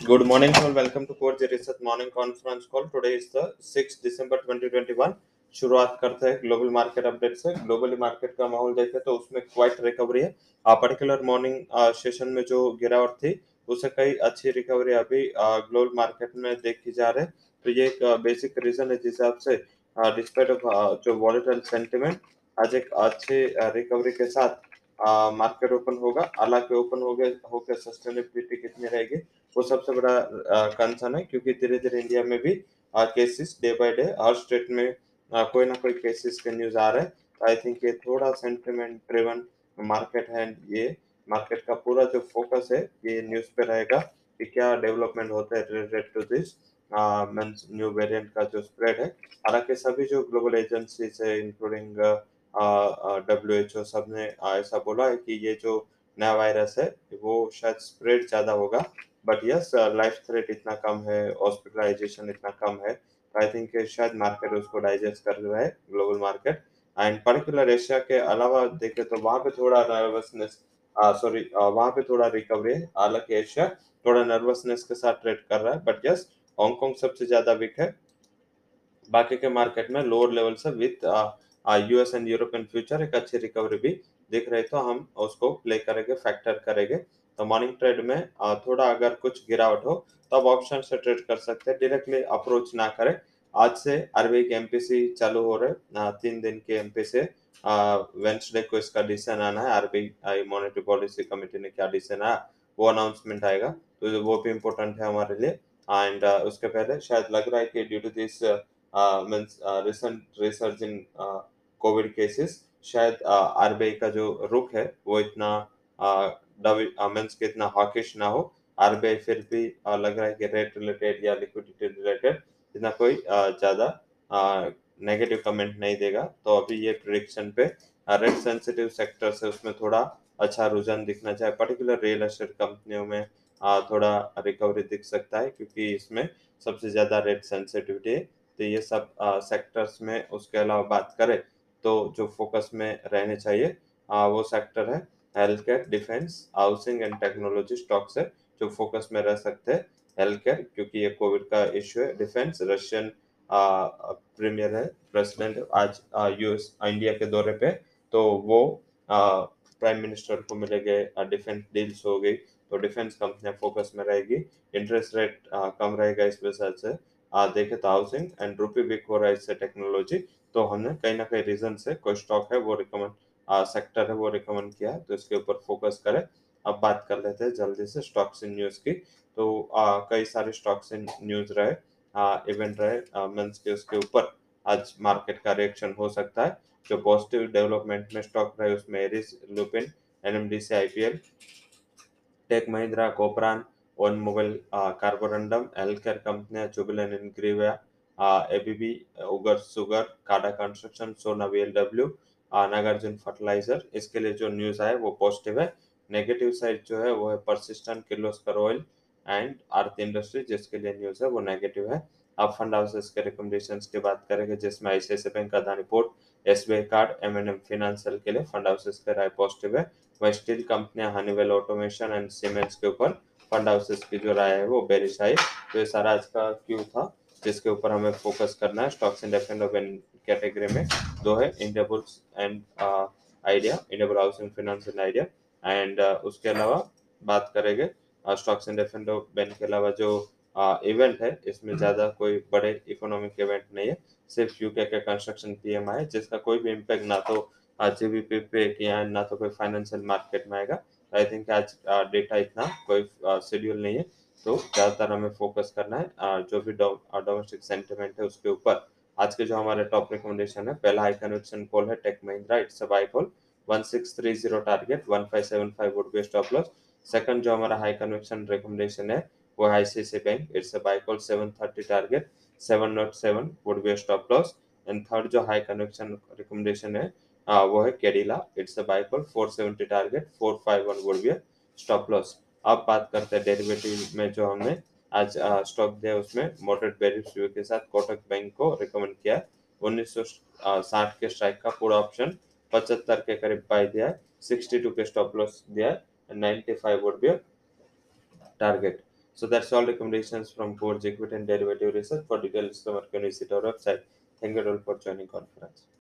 Good morning, all. Welcome to Core Research Morning Conference Call. Today is the 6 दिसंबर 2021. शुरुआत करते हैं global market update से globally market का माहौल देखें तो उसमें क्वाइट रिकवरी है पर्टिकुलर मॉर्निंग सेशन में जो गिरावट थी, उसे कई अच्छी रिकवरी अभी ग्लोबल मार्केट में देखी जा रही है तो ये एक बेसिक रीजन है जिस हिसाब से डिस्पाइट ऑफ़ जो वॉलेटाइल सेंटिमेंट आज एक अच्छी रिकवरी के साथ मार्केट ओपन होगा। हालाँकि ओपन हो गए होकर सस्टेनेबिलिटी कितनी रहेगी वो सबसे बड़ा कंसर्न है क्योंकि धीरे धीरे इंडिया में भी केसेस डे बाय डे हर स्टेट में आ, कोई ना कोई केसेस के न्यूज़ आ रहे हैं। आई थिंक ये थोड़ा सेंटिमेंट ड्रिवन मार्केट है ये। मार्केट का पूरा जो फोकस है ये न्यूज़ पे रहेगा कि क्या डेवलपमेंट होता है related to this new variant का जो स्प्रेड है। हालाँकि सभी जो ग्लोबल एजेंसीज है इंक्लूडिंग डब्ल्यू एच ओ सबने ऐसा बोला है कि ये जो नया वायरस है, वो शायद स्प्रेड ज़्यादा होगा बट यस लाइफ थ्रेट इतना कम है हॉस्पिटलाइजेशन इतना कम है आई थिंक शायद मार्केट उसको डाइजेस्ट कर रहा है global market and particular Asia के अलावा देखे तो वहाँ पे थोड़ा नर्वसनेस सॉरी वहाँ पे थोड़ा रिकवरी है, हालाँकि एशिया थोड़ा नर्वसनेस के साथ ट्रेड कर रहा है बट यस हांगकांग सबसे ज़्यादा वीक है, बाकी के मार्केट में लोअर लेवल से with US and European future एक अच्छी रिकवरी भी दिख रही तो हम उसको प्ले करेंगे फैक्टर करेंगे। तो मॉर्निंग ट्रेड में थोड़ा अगर कुछ गिरावट हो तो आप ऑप्शन से ट्रेड कर सकते हैं। डायरेक्टली अप्रोच ना करें। आज से आरबीआई के एमपीसी चालू हो रहे तीन दिन के एमपीसी वेंसडे को इसका डिसीज़न आना है। आरबीआई मॉनेटरी पॉलिसी कमेटी ने क्या डिसीज़न आया, वो अनाउंसमेंट आएगा। तो वो भी इम्पोर्टेंट है हमारे लिए। एंड उसके पहले शायद लग रहा है कि due to this means recent research in Covid cases शायद आरबीआई का जो रुख है, वो इतना मीन्स के इतना हॉकिश ना हो। आरबीआई फिर भी लग रहा है कि रेट रिलेटेड या लिक्विडिटी रिलेटेड इतना कोई ज़्यादा नेगेटिव कमेंट नहीं देगा। तो अभी ये प्रिडिक्शन पे रेट सेंसिटिव सेक्टर से उसमें थोड़ा अच्छा रुझान दिखना चाहिए पर्टिकुलर रियल एस्टेट कंपनियों में थोड़ा रिकवरी दिख सकता है, क्योंकि इसमें सबसे ज़्यादा रेट सेंसिटिविटी है। तो ये सब सेक्टर्स में, उसके अलावा बात करें तो जो फोकस में रहने चाहिए वो सेक्टर है health care defence housing and technology stocks है जो फोकस में रह सकते हैं हेल्थ केयर क्योंकि ये कोविड का इश्यू है डिफेंस रशियन प्रीमियर है प्रेसिडेंट आज यूएस इंडिया के दौरे पे तो वो प्राइम मिनिस्टर को मिलेंगे डिफेंस डील्स हो गई तो डिफेंस कंपनियाँ फोकस में रहेगी इंटरेस्ट रेट कम रहेगा इस वजह से देखे तो हाउसिंग एंड रुपी वीक हो रहा है इससे टेक्नोलॉजी तो हमने कहीं ना कहीं रीजन से कोई स्टॉक है वो रिकमेंड सेक्टर है वो रिकमेंड किया है तो इसके ऊपर फोकस करें। अब बात कर लेते हैं जल्दी से स्टॉक्स इन न्यूज़ की। तो आ, कई सारे स्टॉक्स इन न्यूज़ रहे आ, इवेंट रहे मीन्स के उसके ऊपर। आज मार्केट का रिएक्शन हो सकता है। जो पॉजिटिव डेवलपमेंट में स्टॉक रहे उसमें Eris Lupin NMDC IPL tech Mahindra Kopran one mobile Carborundum health care कंपनियाँ Jubilant Ingrevia ABB Ugar sugar काडा construction Sona VLW Nagarjuna fertiliser इसके लिए जो न्यूज़ आए वो पॉजिटिव है। नेगेटिव साइड जो है वो है Persistent Kirloskar oil and Aarti industry जिसके लिए न्यूज़ है वो नेगेटिव है। अब फंड हाउसेस के रिकमेंडेशंस की बात करेंगे, जिसमें ICICI bank Adani port SBI card M and M financial के लिए फंड हाउसेस के राय पॉजिटिव है। वही स्टील कंपनियाँ हनीवेल ऑटोमेशन एंड सीमेंट्स के ऊपर फंड हाउसेस की जो राय है वो बेरिश आई। तो ये सारा आज का क्यू था? जिसके ऊपर हमें फोकस करना है। स्टॉक्स इन डिफरेंट कैटेगरी में दो है। India bulls and Idea India bull housing finance and Idea and उसके अलावा बात करेंगे स्टॉक्स इन डिफरेंट बैंक के अलावा जो इवेंट है, इसमें ज़्यादा कोई बड़े इकोनॉमिक इवेंट नहीं है। सिर्फ़ यूके के कंस्ट्रक्शन पीएम है, जिसका कोई भी इम्पैक्ट ना तो जीबीपी पे किया ना तो कोई फाइनेंशियल मार्केट में आएगा। आई थिंक आज डेटा इतना, कोई शेड्यूल नहीं है। तो ज़्यादातर हमें फोकस करना है जो भी डोमेस्टिक सेंटिमेंट है उसके ऊपर। आज के जो हमारे टॉप रिकमेंडेशन है, पहला हाई कन्वेक्शन कॉल है Tech Mahindra it's a buy call 1630 target 1575 would be stop loss second जो हमारा हाई कन्वेक्शन रिकमेंडेशन है, वो है ICICI bank it's a buy call 730 target 707 would be stop loss and third जो high conviction recommendation है आ, वो है Cadila it's a buy call 470 target 451 would be stop loss अब बात करते हैं डेरिवेटिव में जो हमने आज स्टॉक दिया उसमें मॉडरेट बेरिश व्यू के साथ कोटक बैंक को रिकमेंड किया उन्नीस साठ के स्ट्राइक का पूरा ऑप्शन पचहत्तर के करीब बाय दिया है। सिक्सटी टू के स्टॉप लॉस दिया है। Ninety five would be target So that's all recommendations from Coach Equity and Derivative Research. For customer can visit our website. Thank you all for joining conference.